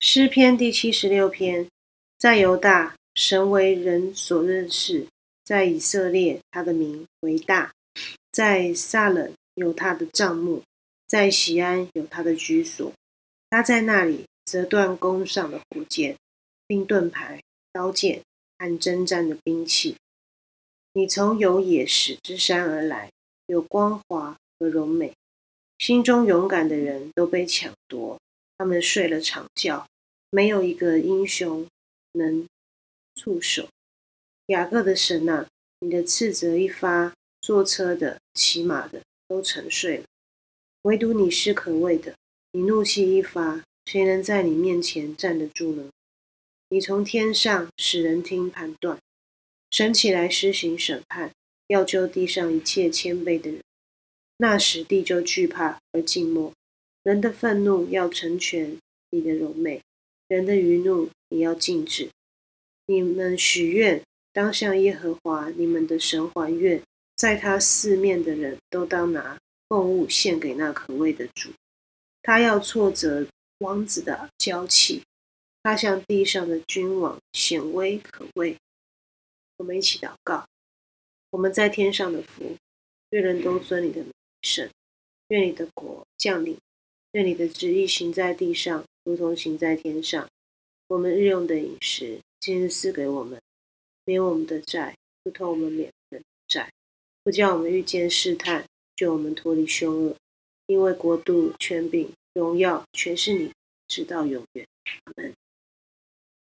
诗篇第七十六篇，在犹大，神为人所认识；在以色列，他的名为大；在撒冷有他的帐幕，在西安有他的居所。他在那里折断弓上的火箭，并盾牌、刀剑和征战的兵器。你从有野史之山而来，有光华和荣美，心中勇敢的人都被抢夺。他们睡了长觉，没有一个英雄能触手。雅各的神啊，你的斥责一发，坐车的、骑马的都沉睡了，唯独你是可畏的。你怒气一发，谁能在你面前站得住呢？你从天上使人听判断，神起来施行审判，要救地上一切谦卑的人。那时地就惧怕而静默。人的愤怒要成全你的柔美，人的愚怒也要禁止。你们许愿，当向耶和华你们的神还愿，在他四面的人都当拿供物献给那可畏的主。他要挫折王子的娇气，他向地上的君王显威可畏。我们一起祷告：我们在天上的福，愿人都尊你的名圣，愿你的国降临。愿你的旨意行在地上，如同行在天上。我们日用的饮食，今日赐给我们，免我们的债，如同我们免的债。不叫我们遇见试探，救我们脱离凶恶。因为国度、权柄、荣耀，全是你，直到永远。阿门。